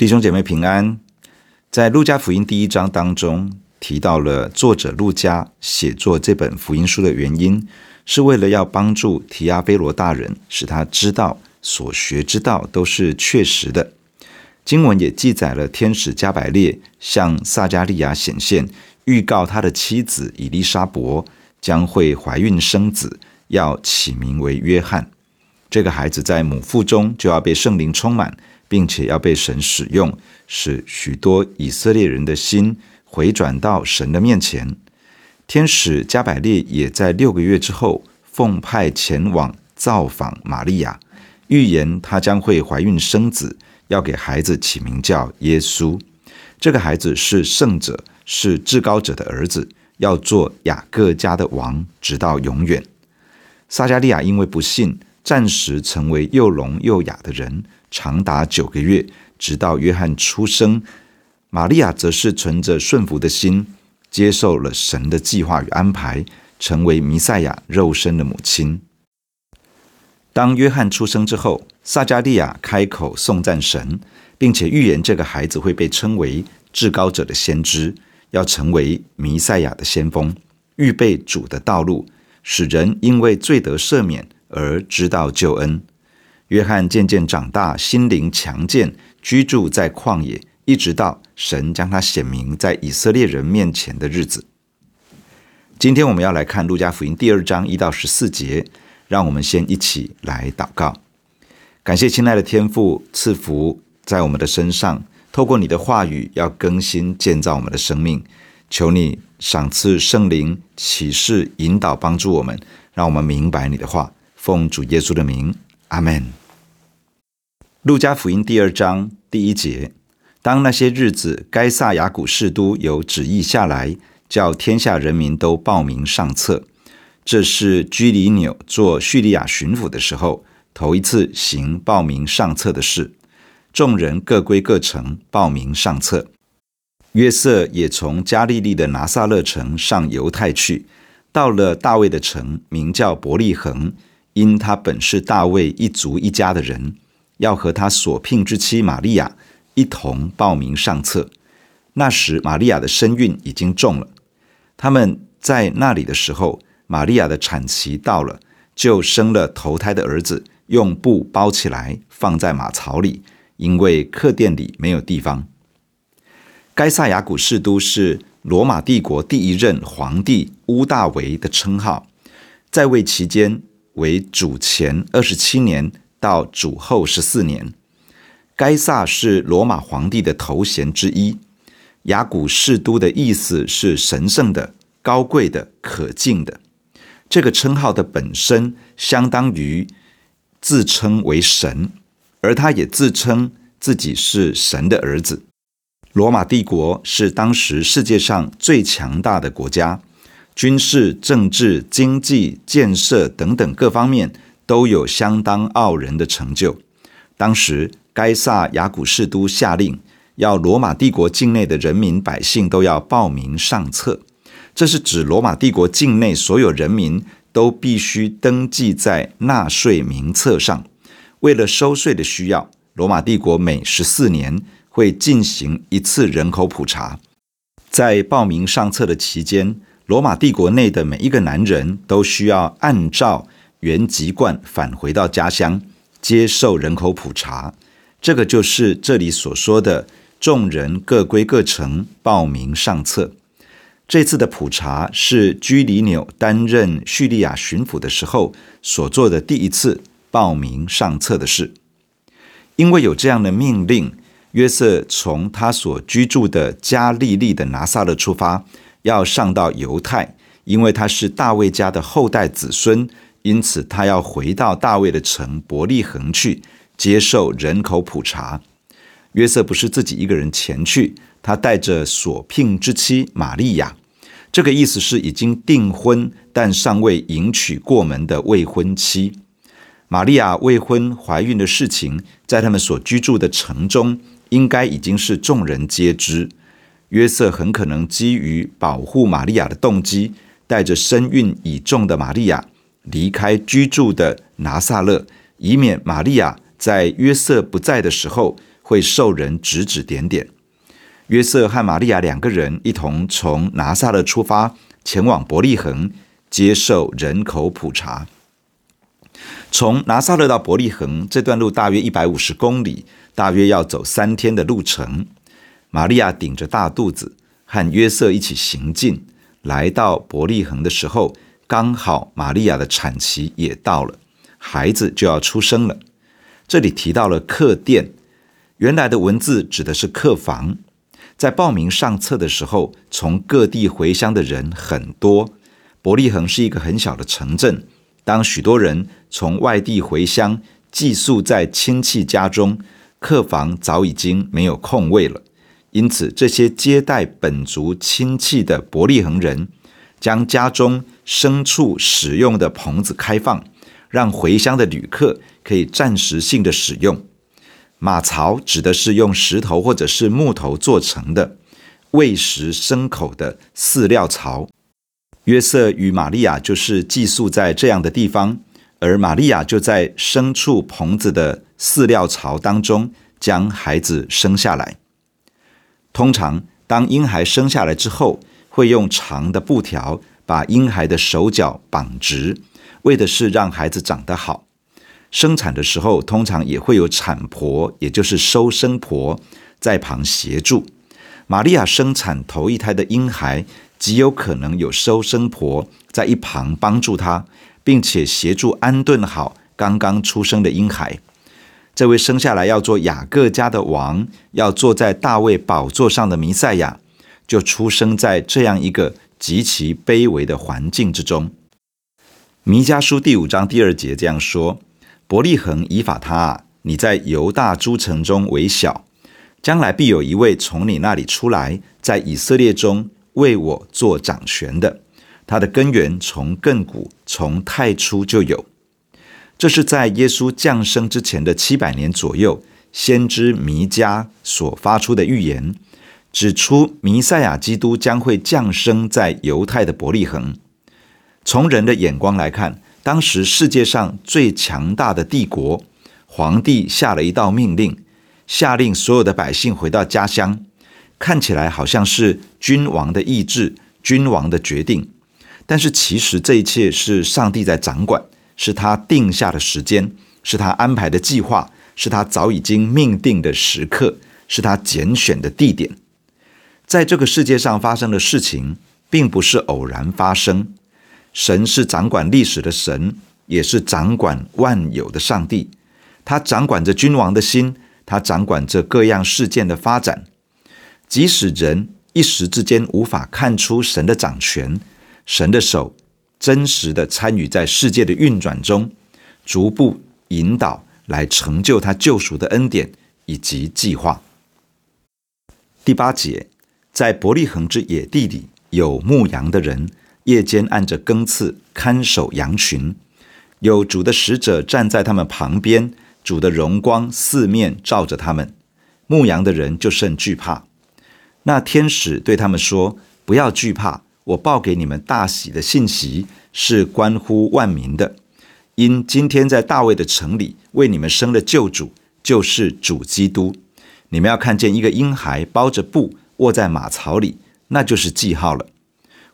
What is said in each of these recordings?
弟兄姐妹平安，在路加福音第一章当中提到了作者路加写作这本福音书的原因，是为了要帮助提阿非罗大人，使他知道所学之道都是确实的。经文也记载了天使加百列向撒迦利亚显现，预告他的妻子以利沙伯将会怀孕生子，要起名为约翰。这个孩子在母腹中就要被圣灵充满。并且要被神使用，使许多以色列人的心回转到神的面前。天使加百列也在六个月之后奉派前往造访玛利亚，预言她将会怀孕生子，要给孩子起名叫耶稣。这个孩子是圣者，是至高者的儿子，要做雅各家的王，直到永远。撒迦利亚因为不信，暂时成为又聋又哑的人。长达九个月，直到约翰出生。玛利亚则是存着顺服的心，接受了神的计划与安排，成为弥赛亚肉身的母亲。当约翰出生之后，撒迦利亚开口颂赞神，并且预言这个孩子会被称为至高者的先知，要成为弥赛亚的先锋，预备主的道路，使人因为罪得赦免而知道救恩。约翰渐渐长大，心灵强健，居住在旷野，一直到神将他显明在以色列人面前的日子。今天我们要来看路加福音第二章一到十四节，让我们先一起来祷告。感谢亲爱的天父赐福在我们的身上，透过你的话语要更新建造我们的生命，求你赏赐圣灵启示引导帮助我们，让我们明白你的话。奉主耶稣的名，阿门。路加福音第二章第一节：当那些日子，该撒亚古士都有旨意下来，叫天下人民都报名上册。这是居里纽做叙利亚巡抚的时候，头一次行报名上册的事。众人各归各城报名上册。约瑟也从加利利的拿撒勒城上犹太去，到了大卫的城，名叫伯利恒，因他本是大卫一族一家的人。要和他所聘之妻玛利亚一同报名上册。那时，玛利亚的身孕已经重了。他们在那里的时候，玛利亚的产期到了，就生了头胎的儿子，用布包起来，放在马槽里，因为客店里没有地方。该萨亚古士都是罗马帝国第一任皇帝屋大维的称号，在位期间为主前二十七年。到主后十四年，该萨是罗马皇帝的头衔之一。雅古士都的意思是神圣的、高贵的、可敬的。这个称号的本身相当于自称为神，而他也自称自己是神的儿子。罗马帝国是当时世界上最强大的国家，军事、政治、经济、建设等等各方面。都有相当傲人的成就。当时，该萨亚古士都下令，要罗马帝国境内的人民百姓都要报名上册。这是指罗马帝国境内所有人民都必须登记在纳税名册上。为了收税的需要，罗马帝国每十四年会进行一次人口普查。在报名上册的期间，罗马帝国内的每一个男人都需要按照原籍贯返回到家乡，接受人口普查，这个就是这里所说的众人各归各城报名上册。这次的普查是居里纽担任叙利亚巡抚的时候所做的第一次报名上册的事。因为有这样的命令，约瑟从他所居住的加利利的拿撒勒出发，要上到犹太，因为他是大卫家的后代子孙。因此，他要回到大卫的城伯利恒去接受人口普查。约瑟不是自己一个人前去，他带着所聘之妻玛利亚。这个意思是已经订婚但尚未迎娶过门的未婚妻。玛利亚未婚怀孕的事情，在他们所居住的城中，应该已经是众人皆知。约瑟很可能基于保护玛利亚的动机，带着身孕已重的玛利亚。离开居住的拿撒勒，以免玛利亚在约瑟不在的时候，会受人指指点点。约瑟和玛利亚两个人一同从拿撒勒出发，前往伯利恒接受人口普查。从拿撒勒到伯利恒这段路大约一百五十公里，大约要走三天的路程。玛利亚顶着大肚子，和约瑟一起行进，来到伯利恒的时候，刚好玛利亚的产期也到了，孩子就要出生了。这里提到了客店，原来的文字指的是客房。在报名上册的时候，从各地回乡的人很多。伯利恒是一个很小的城镇。当许多人从外地回乡，寄宿在亲戚家中，客房早已经没有空位了。因此，这些接待本族亲戚的伯利恒人，将家中牲畜使用的棚子开放，让回乡的旅客可以暂时性的使用。马槽指的是用石头或者是木头做成的喂食牲口的饲料槽。约瑟与玛利亚就是寄宿在这样的地方，而玛利亚就在牲畜棚子的饲料槽当中将孩子生下来。通常，当婴孩生下来之后，会用长的布条把婴孩的手脚绑直，为的是让孩子长得好。生产的时候，通常也会有产婆，也就是收生婆，在旁协助。玛利亚生产头一胎的婴孩。极有可能有收生婆在一旁帮助她，并且协助安顿好刚刚出生的婴孩。这位生下来要做雅各家的王，要坐在大卫宝座上的弥赛亚，就出生在这样一个极其卑微的环境之中。弥迦书第五章第二节这样说：“伯利恒以法他，你在犹大诸城中为小，将来必有一位从你那里出来，在以色列中。”为我做掌权的，他的根源从亘古从太初就有。这是在耶稣降生之前的七百年左右，先知弥迦所发出的预言，指出弥赛亚基督将会降生在犹太的伯利恒。从人的眼光来看，当时世界上最强大的帝国，皇帝下了一道命令，下令所有的百姓回到家乡。看起来好像是君王的意志、君王的决定，但是其实这一切是上帝在掌管，是他定下的时间，是他安排的计划，是他早已经命定的时刻，是他拣选的地点。在这个世界上发生的事情，并不是偶然发生。神是掌管历史的神，也是掌管万有的上帝。他掌管着君王的心，他掌管着各样事件的发展。即使人一时之间无法看出神的掌权，神的手真实的参与在世界的运转中，逐步引导来成就他救赎的恩典以及计划。第八节，在伯利恒之野地里，有牧羊的人，夜间按着更次看守羊群，有主的使者站在他们旁边，主的荣光四面照着他们，牧羊的人就甚惧怕。那天使对他们说：“不要惧怕，我报给你们大喜的信息是关乎万民的，因今天在大卫的城里为你们生了救主，就是主基督。你们要看见一个婴孩包着布卧在马槽里，那就是记号了。”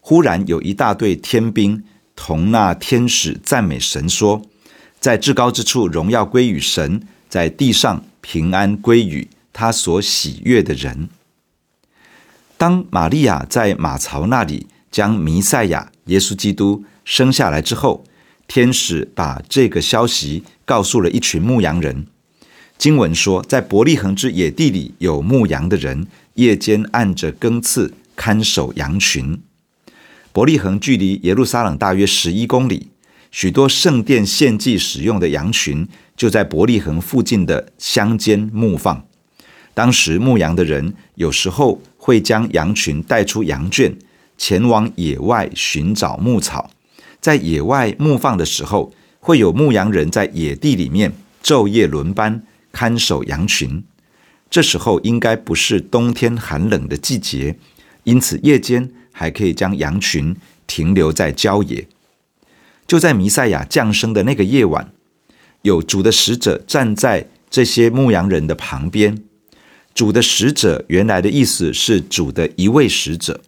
忽然有一大队天兵同那天使赞美神说：“在至高之处荣耀归于神，在地上平安归与他所喜悦的人。”当玛利亚在马槽那里将弥赛亚耶稣基督生下来之后，天使把这个消息告诉了一群牧羊人。经文说，在伯利恒之野地里有牧羊的人，夜间按着更次看守羊群。伯利恒距离耶路撒冷大约十一公里，许多圣殿献祭使用的羊群就在伯利恒附近的乡间牧放。当时牧羊的人有时候会将羊群带出羊圈，前往野外寻找牧草。在野外牧放的时候，会有牧羊人在野地里面昼夜轮班看守羊群。这时候应该不是冬天寒冷的季节，因此夜间还可以将羊群停留在郊野。就在弥赛亚降生的那个夜晚，有主的使者站在这些牧羊人的旁边。主的使者原来的意思是主的一位使者，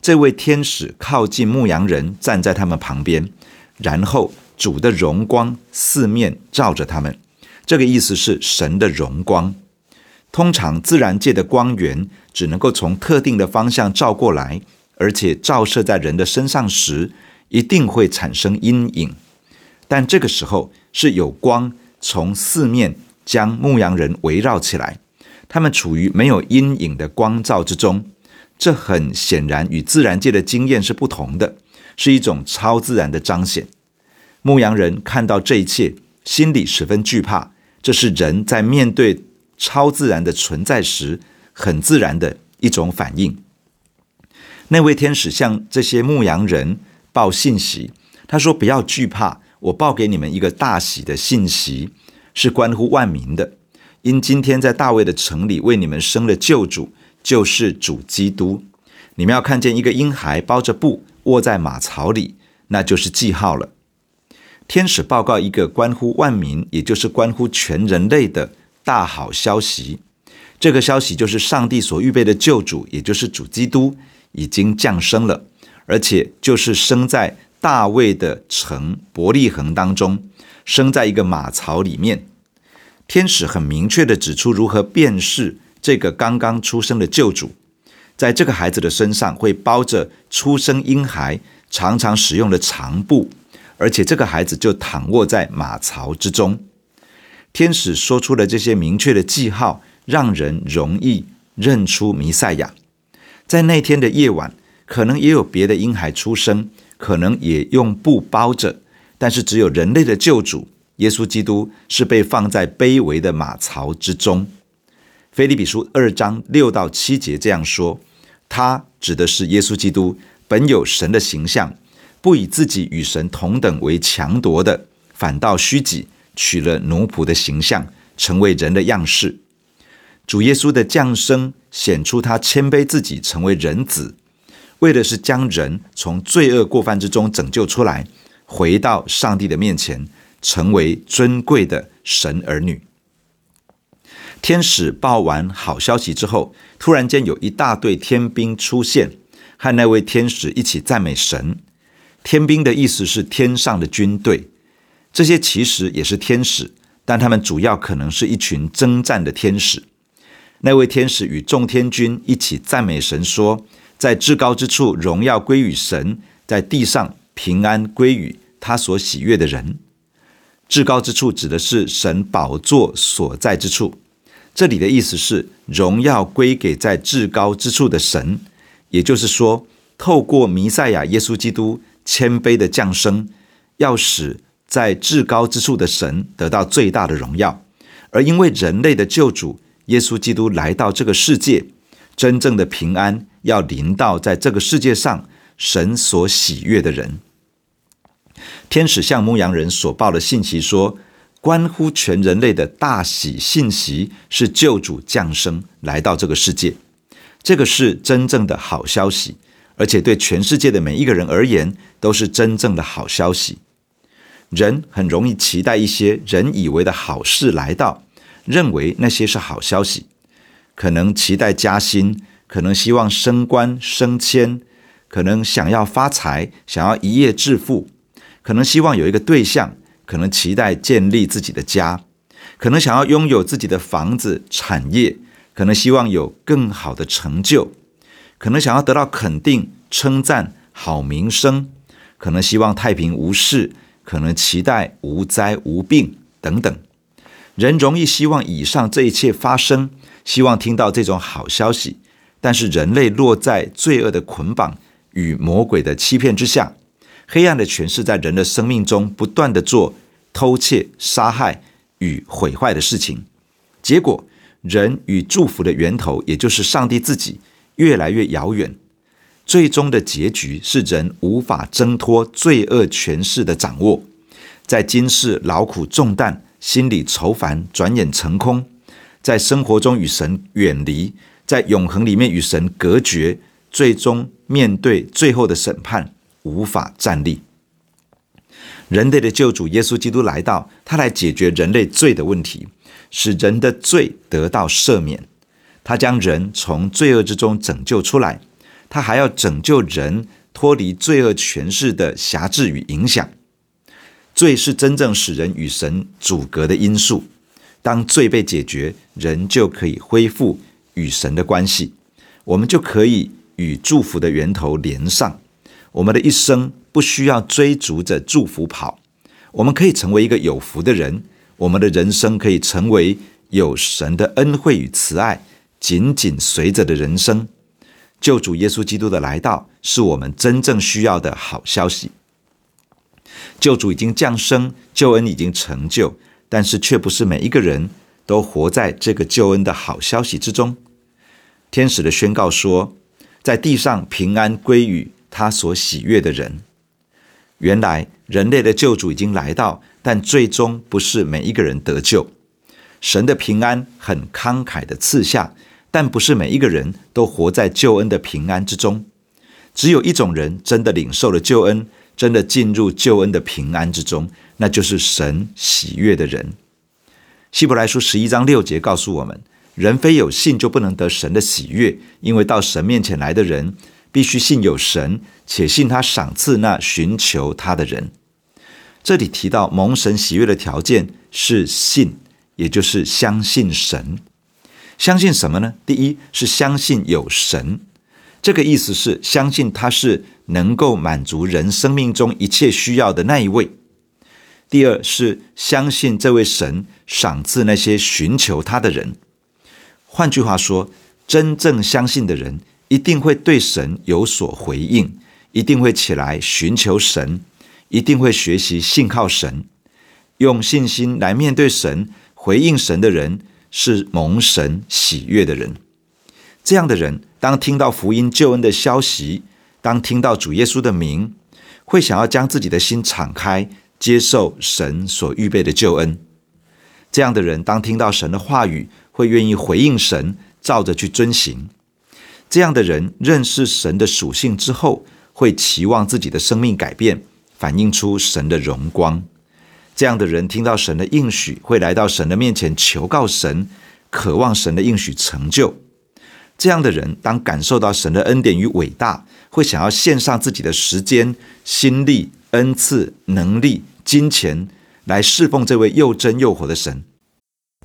这位天使靠近牧羊人，站在他们旁边，然后主的荣光四面照着他们。这个意思是神的荣光。通常自然界的光源只能够从特定的方向照过来，而且照射在人的身上时，一定会产生阴影。但这个时候是有光从四面将牧羊人围绕起来。他们处于没有阴影的光照之中，这很显然与自然界的经验是不同的，是一种超自然的彰显。牧羊人看到这一切，心里十分惧怕。这是人在面对超自然的存在时很自然的一种反应。那位天使向这些牧羊人报信息，他说：“不要惧怕，我报给你们一个大喜的信息，是关乎万民的。”因今天在大卫的城里为你们生了救主，就是主基督。你们要看见一个婴孩包着布卧在马槽里，那就是记号了。天使报告一个关乎万民，也就是关乎全人类的大好消息。这个消息就是上帝所预备的救主，也就是主基督已经降生了，而且就是生在大卫的城伯利恒当中，生在一个马槽里面。天使很明确地指出如何辨识这个刚刚出生的救主，在这个孩子的身上会包着出生婴孩常常使用的长布，而且这个孩子就躺卧在马槽之中。天使说出了这些明确的记号，让人容易认出弥赛亚。在那天的夜晚，可能也有别的婴孩出生，可能也用布包着，但是只有人类的救主。耶稣基督是被放在卑微的马槽之中。腓立比书二章六到七节这样说：他指的是耶稣基督，本有神的形象，不以自己与神同等为强夺的，反倒虚己，取了奴仆的形象，成为人的样式。主耶稣的降生显出他谦卑自己，成为人子，为的是将人从罪恶过犯之中拯救出来，回到上帝的面前。成为尊贵的神儿女。天使报完好消息之后，突然间有一大队天兵出现，和那位天使一起赞美神。天兵的意思是天上的军队，这些其实也是天使，但他们主要可能是一群征战的天使。那位天使与众天军一起赞美神，说：“在至高之处，荣耀归于神；在地上，平安归于他所喜悦的人。”至高之处指的是神宝座所在之处，这里的意思是荣耀归给在至高之处的神，也就是说，透过弥赛亚耶稣基督谦卑的降生，要使在至高之处的神得到最大的荣耀，而因为人类的救主耶稣基督来到这个世界，真正的平安要临到在这个世界上神所喜悦的人。天使向牧羊人所报的信息说，关乎全人类的大喜信息是救主降生来到这个世界，这个是真正的好消息，而且对全世界的每一个人而言都是真正的好消息。人很容易期待一些人以为的好事来到，认为那些是好消息，可能期待加薪，可能希望升官升迁，可能想要发财，想要一夜致富。可能希望有一个对象，可能期待建立自己的家，可能想要拥有自己的房子、产业，可能希望有更好的成就，可能想要得到肯定、称赞、好名声，可能希望太平无事，可能期待无灾无病等等。人容易希望以上这一切发生，希望听到这种好消息，但是人类落在罪恶的捆绑与魔鬼的欺骗之下。黑暗的权势在人的生命中不断地做偷窃、杀害与毁坏的事情，结果人与祝福的源头，也就是上帝自己，越来越遥远。最终的结局是人无法挣脱罪恶权势的掌握，在今世劳苦重担，心里愁烦，转眼成空，在生活中与神远离，在永恒里面与神隔绝，最终面对最后的审判。无法站立。人类的救主耶稣基督来到，他来解决人类罪的问题，使人的罪得到赦免。他将人从罪恶之中拯救出来，他还要拯救人脱离罪恶权势的辖制与影响。罪是真正使人与神阻隔的因素。当罪被解决，人就可以恢复与神的关系，我们就可以与祝福的源头连上。我们的一生不需要追逐着祝福跑，我们可以成为一个有福的人。我们的人生可以成为有神的恩惠与慈爱紧紧随着的人生。救主耶稣基督的来到，是我们真正需要的好消息。救主已经降生，救恩已经成就，但是却不是每一个人都活在这个救恩的好消息之中。天使的宣告说，在地上平安归于他所喜悦的人。原来人类的救主已经来到，但最终不是每一个人得救。神的平安很慷慨的赐下，但不是每一个人都活在救恩的平安之中。只有一种人真的领受了救恩。真的进入救恩的平安之中，那就是神喜悦的人。希伯来书十一章六节告诉我们：人非有信就不能得神的喜悦，因为到神面前来的人，必须信有神，且信他赏赐那寻求他的人。这里提到蒙神喜悦的条件是信，也就是相信神。相信什么呢？第一是相信有神。这个意思是相信他是能够满足人生命中一切需要的那一位。第二是相信这位神赏赐那些寻求他的人。换句话说，真正相信的人一定会对神有所回应，一定会起来寻求神，一定会学习信靠神，用信心来面对神，回应神的人是蒙神喜悦的人。这样的人，当听到福音救恩的消息，当听到主耶稣的名，会想要将自己的心敞开，接受神所预备的救恩。这样的人，当听到神的话语，会愿意回应神，照着去遵行。这样的人，认识神的属性之后，会期望自己的生命改变，反映出神的荣光。这样的人，听到神的应许，会来到神的面前求告神，渴望神的应许成就。这样的人，当感受到神的恩典与伟大，会想要献上自己的时间、心力、恩赐、能力、金钱，来侍奉这位又真又活的神。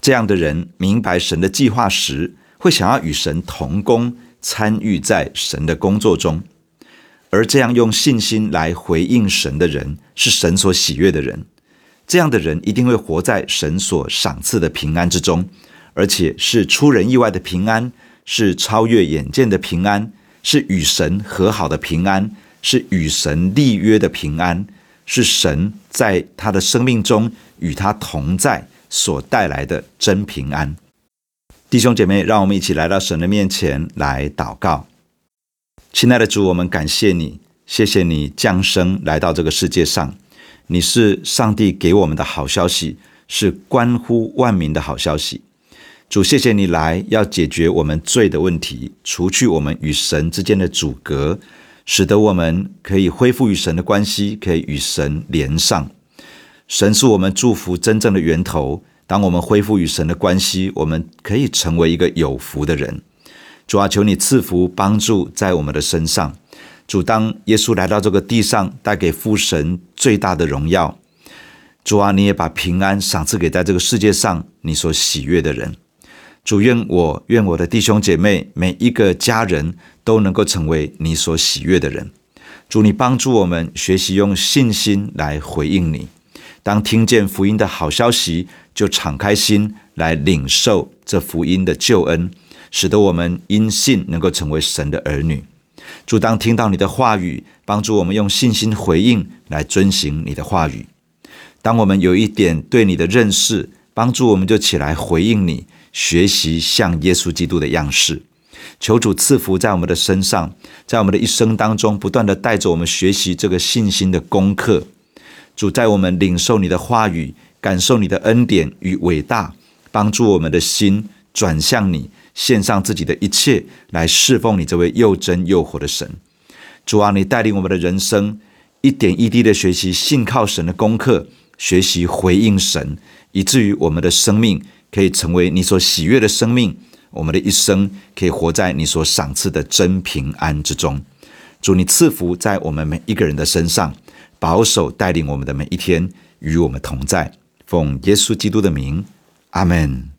这样的人明白神的计划时，会想要与神同工，参与在神的工作中。而这样用信心来回应神的人，是神所喜悦的人。这样的人一定会活在神所赏赐的平安之中，而且是出人意外的平安。是超越眼见的平安，是与神和好的平安，是与神立约的平安，是神在他的生命中与他同在所带来的真平安。弟兄姐妹，让我们一起来到神的面前来祷告。亲爱的主，我们感谢你，谢谢你降生来到这个世界上，你是上帝给我们的好消息，是关乎万民的好消息。主，谢谢你来，要解决我们罪的问题，除去我们与神之间的阻隔，使得我们可以恢复与神的关系，可以与神连上。神是我们祝福真正的源头。当我们恢复与神的关系，我们可以成为一个有福的人。主啊，求你赐福帮助在我们的身上。主，当耶稣来到这个地上，带给父神最大的荣耀。主啊，你也把平安赏赐给在这个世界上你所喜悦的人。主，愿我愿我的弟兄姐妹每一个家人都能够成为你所喜悦的人。主，你帮助我们学习用信心来回应你。当听见福音的好消息，就敞开心来领受这福音的救恩，使得我们因信能够成为神的儿女。主，当听到你的话语，帮助我们用信心回应来遵行你的话语。当我们有一点对你的认识，帮助我们就起来回应你。学习像耶稣基督的样式，求主赐福在我们的身上，在我们的一生当中，不断地带着我们学习这个信心的功课。主，在我们领受你的话语、感受你的恩典与伟大，帮助我们的心转向你，献上自己的一切来侍奉你这位又真又活的神。主啊，你带领我们的人生，一点一滴的学习信靠神的功课，学习回应神，以至于我们的生命。可以成为你所喜悦的生命，我们的一生可以活在你所赏赐的真平安之中。主，你赐福在我们每一个人的身上，保守带领我们的每一天，与我们同在。奉耶稣基督的名，阿门。